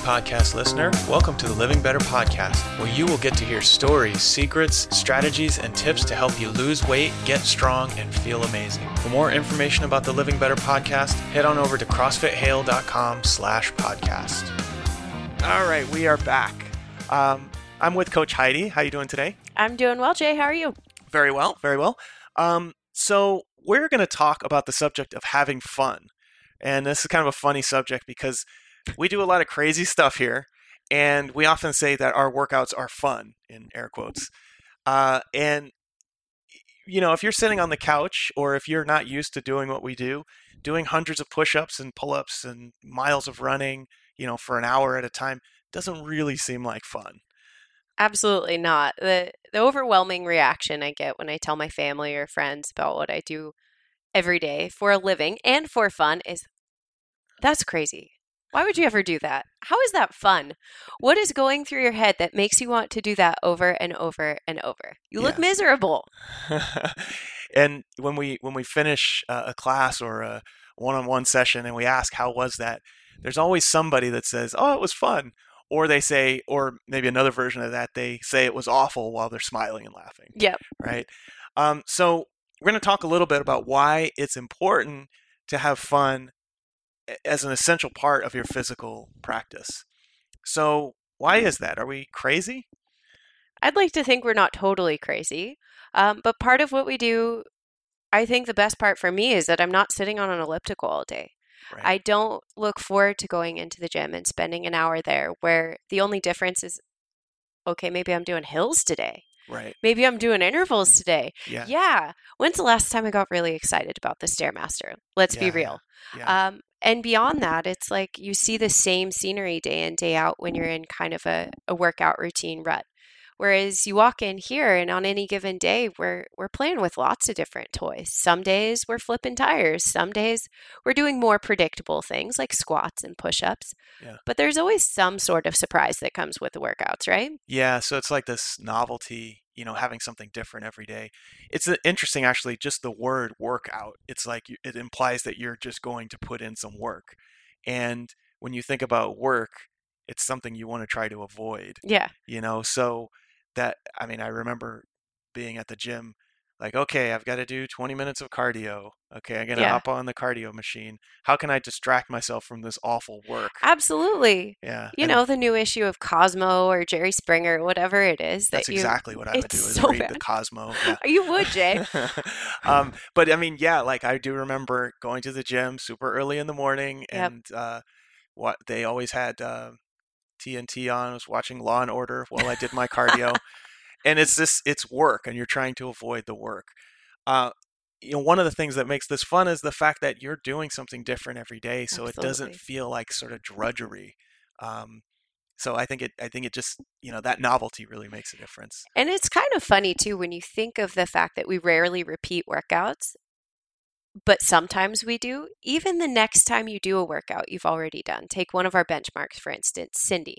podcast listener. Welcome to the Living Better podcast, where you will get to hear stories, secrets, strategies, and tips to help you lose weight, get strong, and feel amazing. For more information about the Living Better podcast, head on over to crossfithale.com slash podcast. All right, we are back. Um, I'm with Coach Heidi. How you doing today? I'm doing well, Jay. How are you? Very well, very well. Um, so we're going to talk about the subject of having fun. And this is kind of a funny subject because we do a lot of crazy stuff here, and we often say that our workouts are fun, in air quotes. Uh, and you know, if you're sitting on the couch or if you're not used to doing what we do, doing hundreds of push-ups and pull-ups and miles of running, you know, for an hour at a time doesn't really seem like fun. Absolutely not. The the overwhelming reaction I get when I tell my family or friends about what I do every day for a living and for fun is that's crazy. Why would you ever do that? How is that fun? What is going through your head that makes you want to do that over and over and over? You look Yeah. miserable. and when we when we finish uh, a class or a one-on-one session and we ask how was that, there's always somebody that says, "Oh, it was fun." Or they say, or maybe another version of that, they say it was awful while they're smiling and laughing. Yep. right? Um, so we're going to talk a little bit about why it's important to have fun as an essential part of your physical practice. So why is that? Are we crazy? I'd like to think we're not totally crazy. Um, but part of what we do, I think the best part for me is that I'm not sitting on an elliptical all day. Right. I don't look forward to going into the gym and spending an hour there where the only difference is okay, maybe I'm doing hills today. right. Maybe I'm doing intervals today. Yeah. Yeah. When's the last time I got really excited about the Stairmaster? Let's Yeah, be real. Yeah. Um, and beyond that, it's like you see the same scenery day in, day out when you're in kind of a, a workout routine rut. Whereas you walk in here and on any given day, we're we're playing with lots of different toys. Some days we're flipping tires. Some days we're doing more predictable things like squats and push-ups. Yeah. But there's always some sort of surprise that comes with the workouts, right? Yeah, so it's like this novelty, you know, having something different every day. It's uh, interesting, actually, just the word workout. It's like it implies that you're just going to put in some work. And when you think about work, it's something you want to try to avoid, Yeah. you know? So that, I mean, I remember being at the gym, like, okay, I've got to do 20 minutes of cardio. Okay, I'm going to Yeah. hop on the cardio machine. How can I distract myself from this awful work? Absolutely. Yeah. You and know, the new issue of Cosmo or Jerry Springer, whatever it is that that's you exactly what I would do is so read the. Cosmo. Yeah. You would, Jay. um, but I mean, yeah, like I do remember going to the gym super early in the morning, Yep. and uh, what they always had uh, TNT on. I was watching Law and Order while I did my cardio, and it's this, it's work, and you're trying to avoid the work. Uh, you know, one of the things that makes this fun is the fact that you're doing something different every day, so it doesn't feel like sort of drudgery. Um, so I think it, I think it just, you know, that novelty really makes a difference. And it's kind of funny too when you think of the fact that we rarely repeat workouts, but sometimes we do. Even the next time you do a workout you've already done, take one of our benchmarks, for instance, Cindy.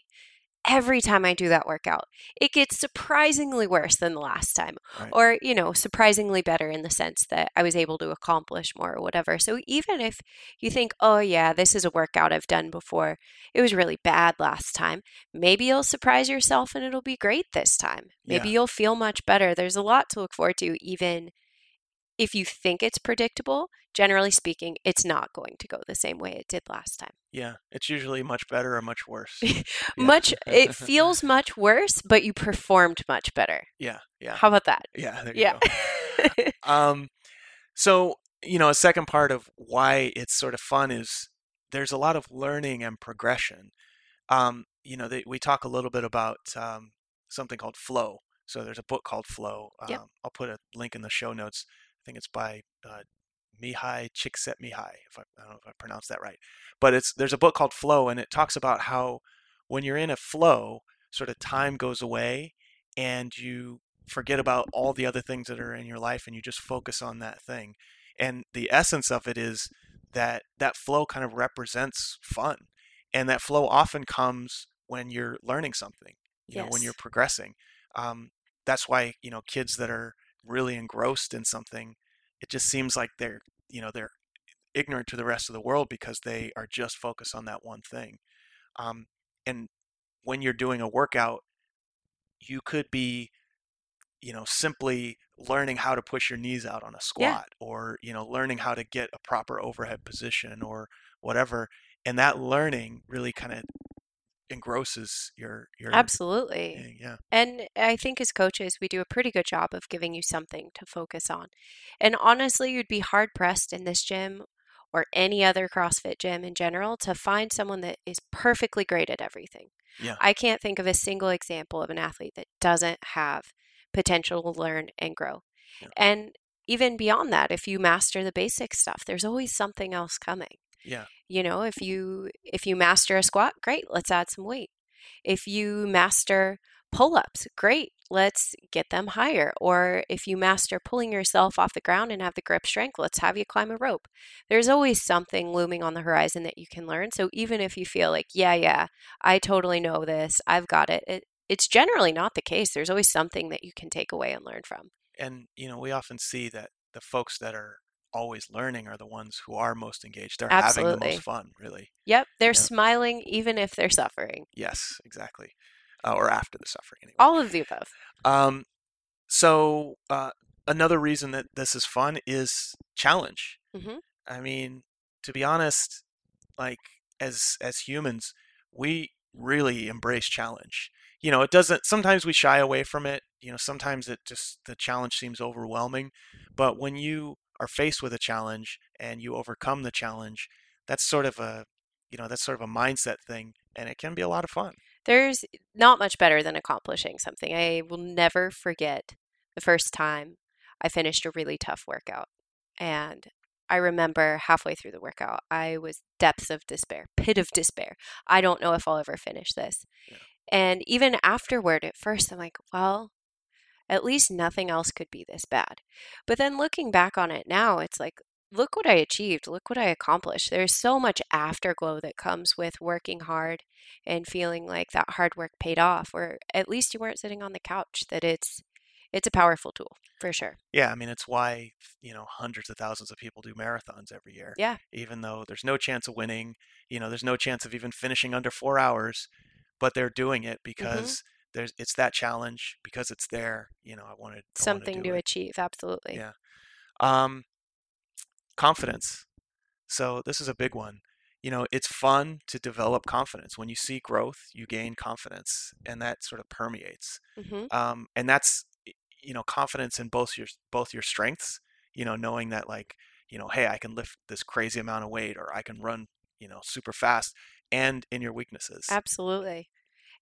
Every time I do that workout, it gets surprisingly worse than the last time, Right. or, you know, surprisingly better in the sense that I was able to accomplish more or whatever. So even if you think, oh, yeah, this is a workout I've done before, it was really bad last time, maybe you'll surprise yourself and it'll be great this time. Maybe Yeah. you'll feel much better. There's a lot to look forward to, even if you think it's predictable. Generally speaking, it's not going to go the same way it did last time. Yeah, it's usually much better or much worse. Yeah. Much, it feels much worse, but you performed much better. Yeah, yeah, How about that? yeah. There you Yeah. go. Um, so you know, a second part of why it's sort of fun is there's a lot of learning and progression. Um, you know, they, we talk a little bit about um, something called flow. So there's a book called Flow. Um, Yep. I'll put a link in the show notes. I think it's by uh, Mihaly Csikszentmihalyi, if I, I don't know if I pronounced that right. But it's there's a book called Flow, and it talks about how when you're in a flow, sort of time goes away, and you forget about all the other things that are in your life, and you just focus on that thing. And the essence of it is that that flow kind of represents fun, and that flow often comes when you're learning something. You know, when you're progressing. Um, that's why you know kids that are really engrossed in something, it just seems like they're you know they're ignorant to the rest of the world because they are just focused on that one thing. Um, and when you're doing a workout, you could be, you know, simply learning how to push your knees out on a squat or, you know, learning how to get a proper overhead position or whatever. And that learning really kind of engrosses your your Absolutely. yeah. And I think as coaches, we do a pretty good job of giving you something to focus on. And honestly, you'd be hard pressed in this gym or any other CrossFit gym in general to find someone that is perfectly great at everything. Yeah. I can't think of a single example of an athlete that doesn't have potential to learn and grow. Yeah. And even beyond that, if you master the basic stuff, there's always something else coming. Yeah. You know, if you if you master a squat, great, let's add some weight. If you master pull-ups, great, let's get them higher. Or if you master pulling yourself off the ground and have the grip strength, let's have you climb a rope. There's always something looming on the horizon that you can learn. So even if you feel like, yeah, yeah, I totally know this, I've got it, it it's generally not the case. There's always something that you can take away and learn from. And you know, we often see that the folks that are always learning are the ones who are most engaged. They're having the most fun, really. Yep, they're Yeah. smiling even if they're suffering. Yes, exactly. Uh, or after the suffering, anyway. All of the above. Um, so uh, another reason that this is fun is challenge. Mm-hmm. I mean, to be honest, like as as humans, we really embrace challenge. You know, it doesn't. Sometimes we shy away from it. You know, sometimes it just the challenge seems overwhelming. But when you are faced with a challenge and you overcome the challenge, that's sort of a you know that's sort of a mindset thing, and it can be a lot of fun. There's not much better than accomplishing something. I will never forget the first time I finished a really tough workout. And I remember halfway through the workout, I was depths of despair, pit of despair. I don't know if I'll ever finish this. Yeah. And even afterward, at first, I'm like, well, at least nothing else could be this bad. But then looking back on it now, it's like, look what I achieved, look what I accomplished. There's so much afterglow that comes with working hard and feeling like that hard work paid off, or at least you weren't sitting on the couch. That it's it's a powerful tool for sure. Yeah, I mean, it's why, you know, hundreds of thousands of people do marathons every year. Yeah. Even though there's no chance of winning, you know, there's no chance of even finishing under four hours, but they're doing it mm-hmm. because there's it's that challenge because it's there. You know, I wanted Something do to it. achieve, absolutely. Yeah. Um, confidence. So this is a big one. You know, it's fun to develop confidence. When you see growth, you gain confidence, and that sort of permeates hmm um, and that's you know confidence in both your both your strengths you know knowing that like you know hey i can lift this crazy amount of weight or i can run you know super fast and in your weaknesses Absolutely.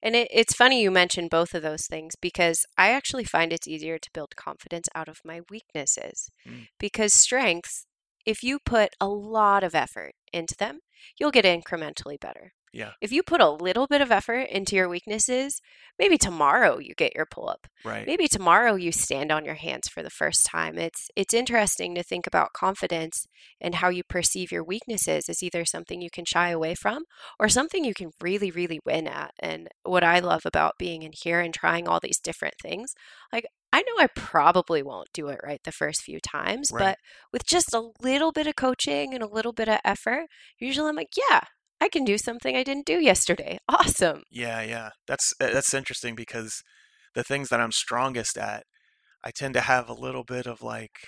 And it, it's funny you mentioned both of those things because I actually find it's easier to build confidence out of my weaknesses. Mm. Because strengths, if you put a lot of effort into them, you'll get incrementally better. Yeah. If you put a little bit of effort into your weaknesses, maybe tomorrow you get your pull up. right Maybe tomorrow you stand on your hands for the first time. It's it's interesting to think about confidence and how you perceive your weaknesses as either something you can shy away from or something you can really really win at. And what I love about being in here and trying all these different things, like I know I probably won't do it right the first few times, Right. but with just a little bit of coaching and a little bit of effort, usually I'm like, yeah, I can do something I didn't do yesterday. Awesome. yeah yeah that's uh, that's interesting because the things that i'm strongest at i tend to have a little bit of like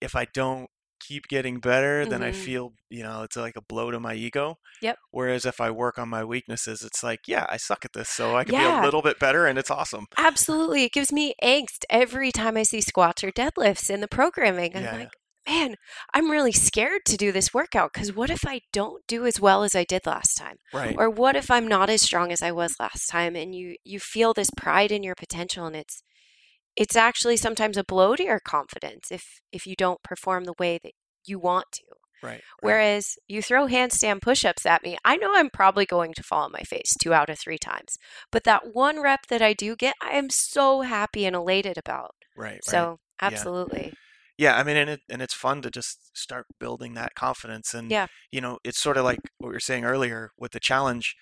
if i don't keep getting better then i Mhm. feel you know it's like a blow to my ego Yep. whereas if i work on my weaknesses it's like yeah i suck at this so i can be a little bit better and it's awesome Absolutely. It gives me angst every time I see squats or deadlifts in the programming. Yeah, I'm yeah. like, man, I'm really scared to do this workout because what if I don't do as well as I did last time? right Or what if I'm not as strong as I was last time? And you you feel this pride in your potential and it's it's actually sometimes a blow to your confidence if if you don't perform the way that you want to. right right. Whereas you throw handstand push ups at me, I know I'm probably going to fall on my face two out of three times. But that one rep that I do get, I am so happy and elated about. right right So, absolutely. yeah i mean and it and it's fun to just start building that confidence and Yeah. you know it's sort of like what we were saying earlier with the challenge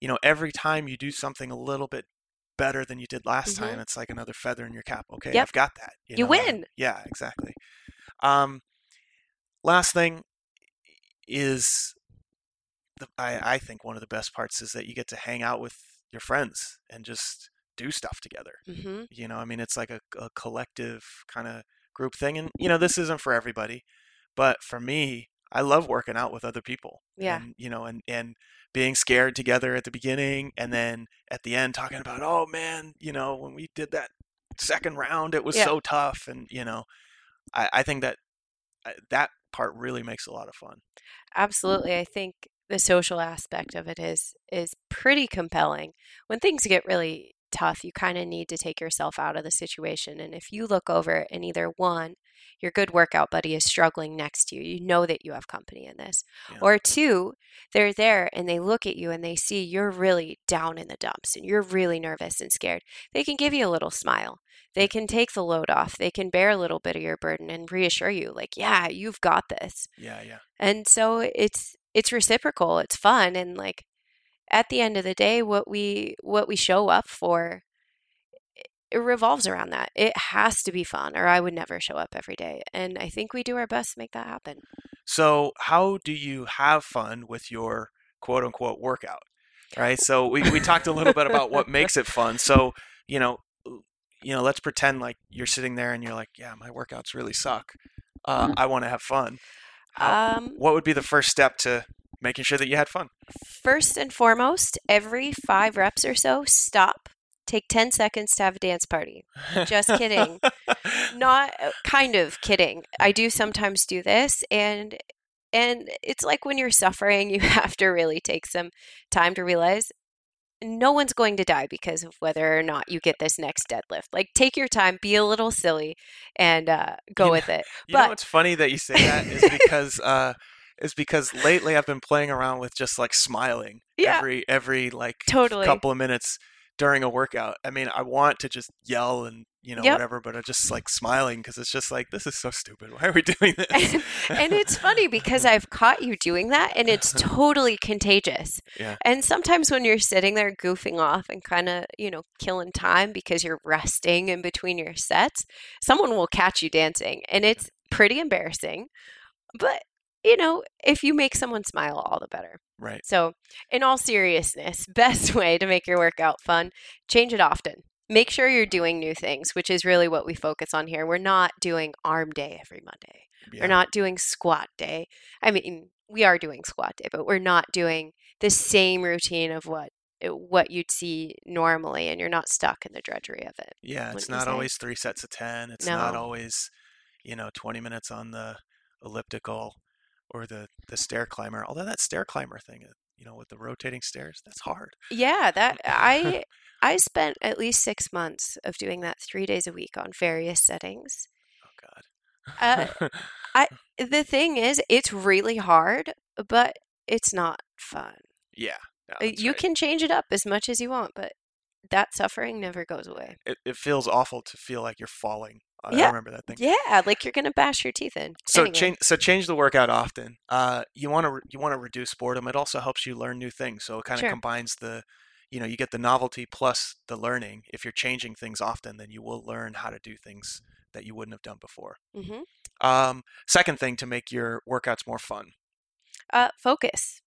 you know every time you do something a little bit better than you did last time it's like another feather in your cap okay Mm-hmm. Yep. i've got that You know, win. yeah exactly um last thing is the, I I think one of the best parts is that you get to hang out with your friends and just do stuff together. hmm You know, I mean, it's like a, a collective kind of group thing, and you know, this isn't for everybody, but for me, I love working out with other people. Yeah. And you know, and and being scared together at the beginning, and then at the end talking about, oh man, you know, when we did that second round, it was Yeah. so tough, and you know, I I think that uh, that part really makes a lot of fun. Absolutely. I think the social aspect of it is is pretty compelling. When things get really tough, you kind of need to take yourself out of the situation. And if you look over and either one, your good workout buddy is struggling next to you, you know that you have company in this. Yeah. Or two, they're there and they look at you and they see you're really down in the dumps and you're really nervous and scared. They can give you a little smile. They can take the load off. They can bear a little bit of your burden and reassure you like, "Yeah, you've got this." Yeah, yeah. and so it's it's reciprocal it's fun and like at the end of the day what we what we show up for it revolves around that it has to be fun or i would never show up every day and i think we do our best to make that happen So, how do you have fun with your quote unquote workout? Right. So, we, we talked a little bit about what makes it fun. So, you know, you know, let's pretend like you're sitting there and you're like, yeah, my workouts really suck. Uh, I want to have fun. How- um, what would be the first step to making sure that you had fun? first and foremost every five reps or so stop take 10 seconds to have a dance party Just kidding. not uh, kind of kidding i do sometimes do this and and it's like when you're suffering you have to really take some time to realize no one's going to die because of whether or not you get this next deadlift like take your time be a little silly and uh, go You with it You know But- what's funny that you say that is because uh, is because lately I've been playing around with just like smiling Yeah. every every like Totally. couple of minutes during a workout. I mean, I want to just yell and you know Yep. whatever, but I'm just like smiling because it's just like this is so stupid. Why are we doing this? and, and it's funny because I've caught you doing that and it's totally contagious. Yeah. And sometimes when you're sitting there goofing off and kind of, you know, killing time because you're resting in between your sets, someone will catch you dancing and it's pretty embarrassing. But, you know, if you make someone smile, all the better. right. So, in all seriousness, best way to make your workout fun, change it often. Make sure you're doing new things, which is really what we focus on here. We're not doing arm day every Monday. Yeah. We're not doing squat day. I mean, we are doing squat day, but we're not doing the same routine of what eh, what you'd see normally and you're not stuck in the drudgery of it. Yeah, it's not always three sets of ten. It's not always, you know, twenty minutes on the elliptical or the the stair climber. Although that stair climber thing, uh, you know, with the rotating stairs, that's hard. Yeah, that I I spent at least 6 months of doing that 3 days a week on various settings. Oh God. Uh, God. The thing is, it's really hard, but it's not fun. yeah. no, Uh, you right. can change it up as much as you want, but that suffering never goes away. It, it feels awful to feel like you're falling. I Yeah. remember that thing. Yeah, like you're gonna bash your teeth in. So Anyway. change so change the workout often. Uh, you want to re- you want to reduce boredom. It also helps you learn new things. So it kind of Sure. combines the, you know, you get the novelty plus the learning. If you're changing things often, then you will learn how to do things that you wouldn't have done before. hmm Um, second thing to make your workouts more fun. Uh, focus.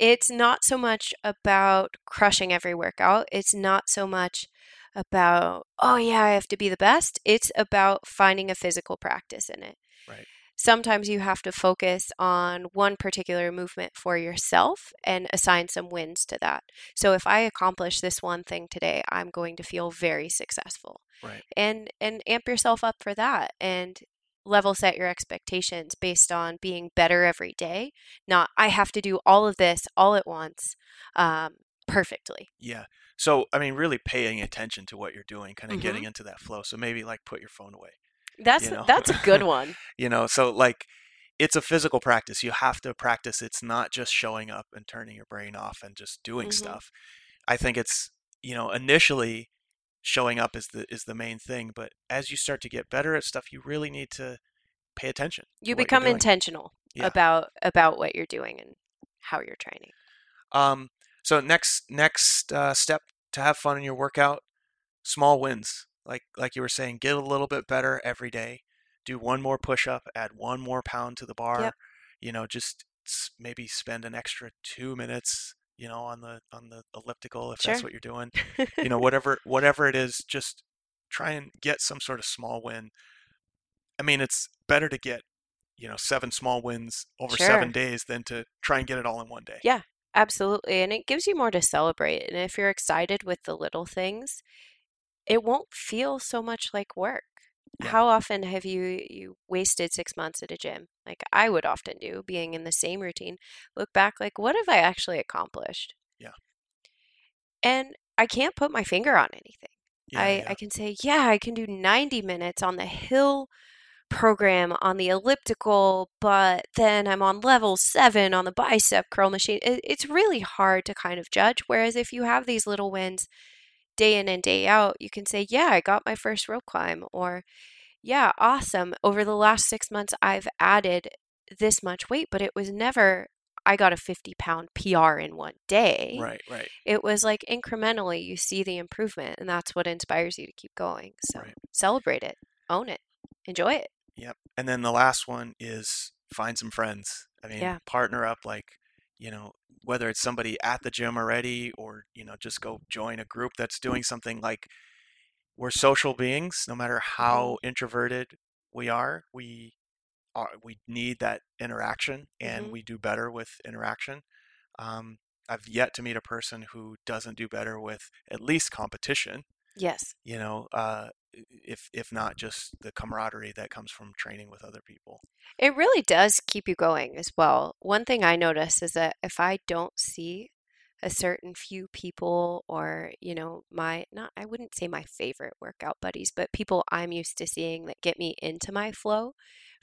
It's not so much about crushing every workout. It's not so much about, oh, yeah, I have to be the best. It's about finding a physical practice in it. Right. Sometimes you have to focus on one particular movement for yourself and assign some wins to that. So if I accomplish this one thing today, I'm going to feel very successful. Right. And and amp yourself up for that and level set your expectations based on being better every day not I have to do all of this all at once um, perfectly. Yeah. So I mean, really paying attention to what you're doing, kind of Mhm. getting into that flow. So maybe like put your phone away. That's You know? that's a good one. you know so like it's a physical practice you have to practice it's not just showing up and turning your brain off and just doing Mhm. stuff i think it's you know initially showing up is the is the main thing but as you start to get better at stuff you really need to pay attention You become intentional Yeah. about about what you're doing and how you're training. um so next next uh, step to have fun in your workout small wins like like you were saying get a little bit better every day do one more push up add one more pound to the bar Yep. you know just maybe spend an extra two minutes, you know, on the on the elliptical if Sure. that's what you're doing. You know, whatever whatever it is, just try and get some sort of small win. I mean, it's better to get you know seven small wins over Sure. seven days than to try and get it all in one day. Yeah. Absolutely. And it gives you more to celebrate. And if you're excited with the little things, it won't feel so much like work. Yeah. How often have you you wasted six months at a gym? Like I would often do, being in the same routine. Look back, like what have I actually accomplished? Yeah. And I can't put my finger on anything. Yeah, I, yeah. I can say, yeah, I can do 90 minutes on the hill program on the elliptical, but then I'm on level seven on the bicep curl machine. It, it's really hard to kind of judge. Whereas if you have these little wins day in and day out, you can say, yeah, I got my first rope climb, or yeah, awesome. Over the last six months, I've added this much weight, but it was never, I got a 50 pound PR in one day Right, right. it was like incrementally you see the improvement and that's what inspires you to keep going so Right. celebrate it own it enjoy it Yep. And then the last one is find some friends. I mean, Yeah. partner up like, you know, whether it's somebody at the gym already or, you know, just go join a group that's doing something like we're social beings, no matter how introverted we are, we are we need that interaction and Mhm. we do better with interaction. Um, I've yet to meet a person who doesn't do better with at least competition yes you know uh, if if not just the camaraderie that comes from training with other people. It really does keep you going as well. One thing i notice is that if i don't see a certain few people or you know my not i wouldn't say my favorite workout buddies but people i'm used to seeing that get me into my flow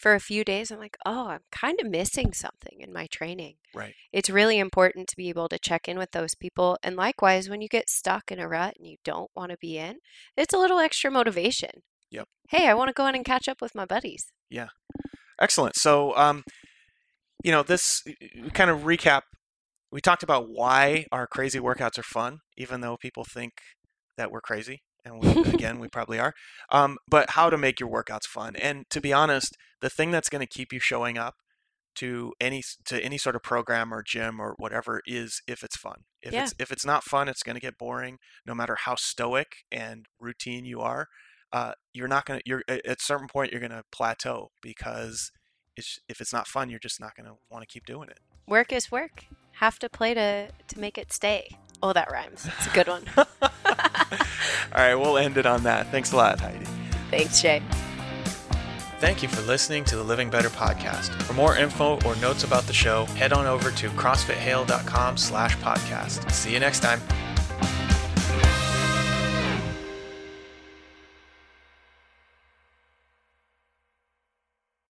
for a few days i'm like oh i'm kind of missing something in my training right it's really important to be able to check in with those people. And likewise, when you get stuck in a rut and you don't want to be in, it's a little extra motivation. Yep. Hey, I want to go in and catch up with my buddies. Yeah. Excellent so um you know this we kind of recap we talked about why our crazy workouts are fun even though people think that we're crazy and we, again we probably are um, but how to make your workouts fun and to be honest the thing that's going to keep you showing up to any to any sort of program or gym or whatever is if it's fun if Yeah. it's if it's not fun it's going to get boring no matter how stoic and routine you are uh, you're not going to you're at a certain point you're going to plateau because it's, if it's not fun you're just not going to want to keep doing it Work is work. Have to play to to make it stay. Oh, that rhymes. It's a good one. all right we'll end it on that thanks a lot heidi Thanks, Jay. Thank you for listening to the Living Better podcast. For more info or notes about the show, head on over to crossfithale.com slash podcast. See you next time.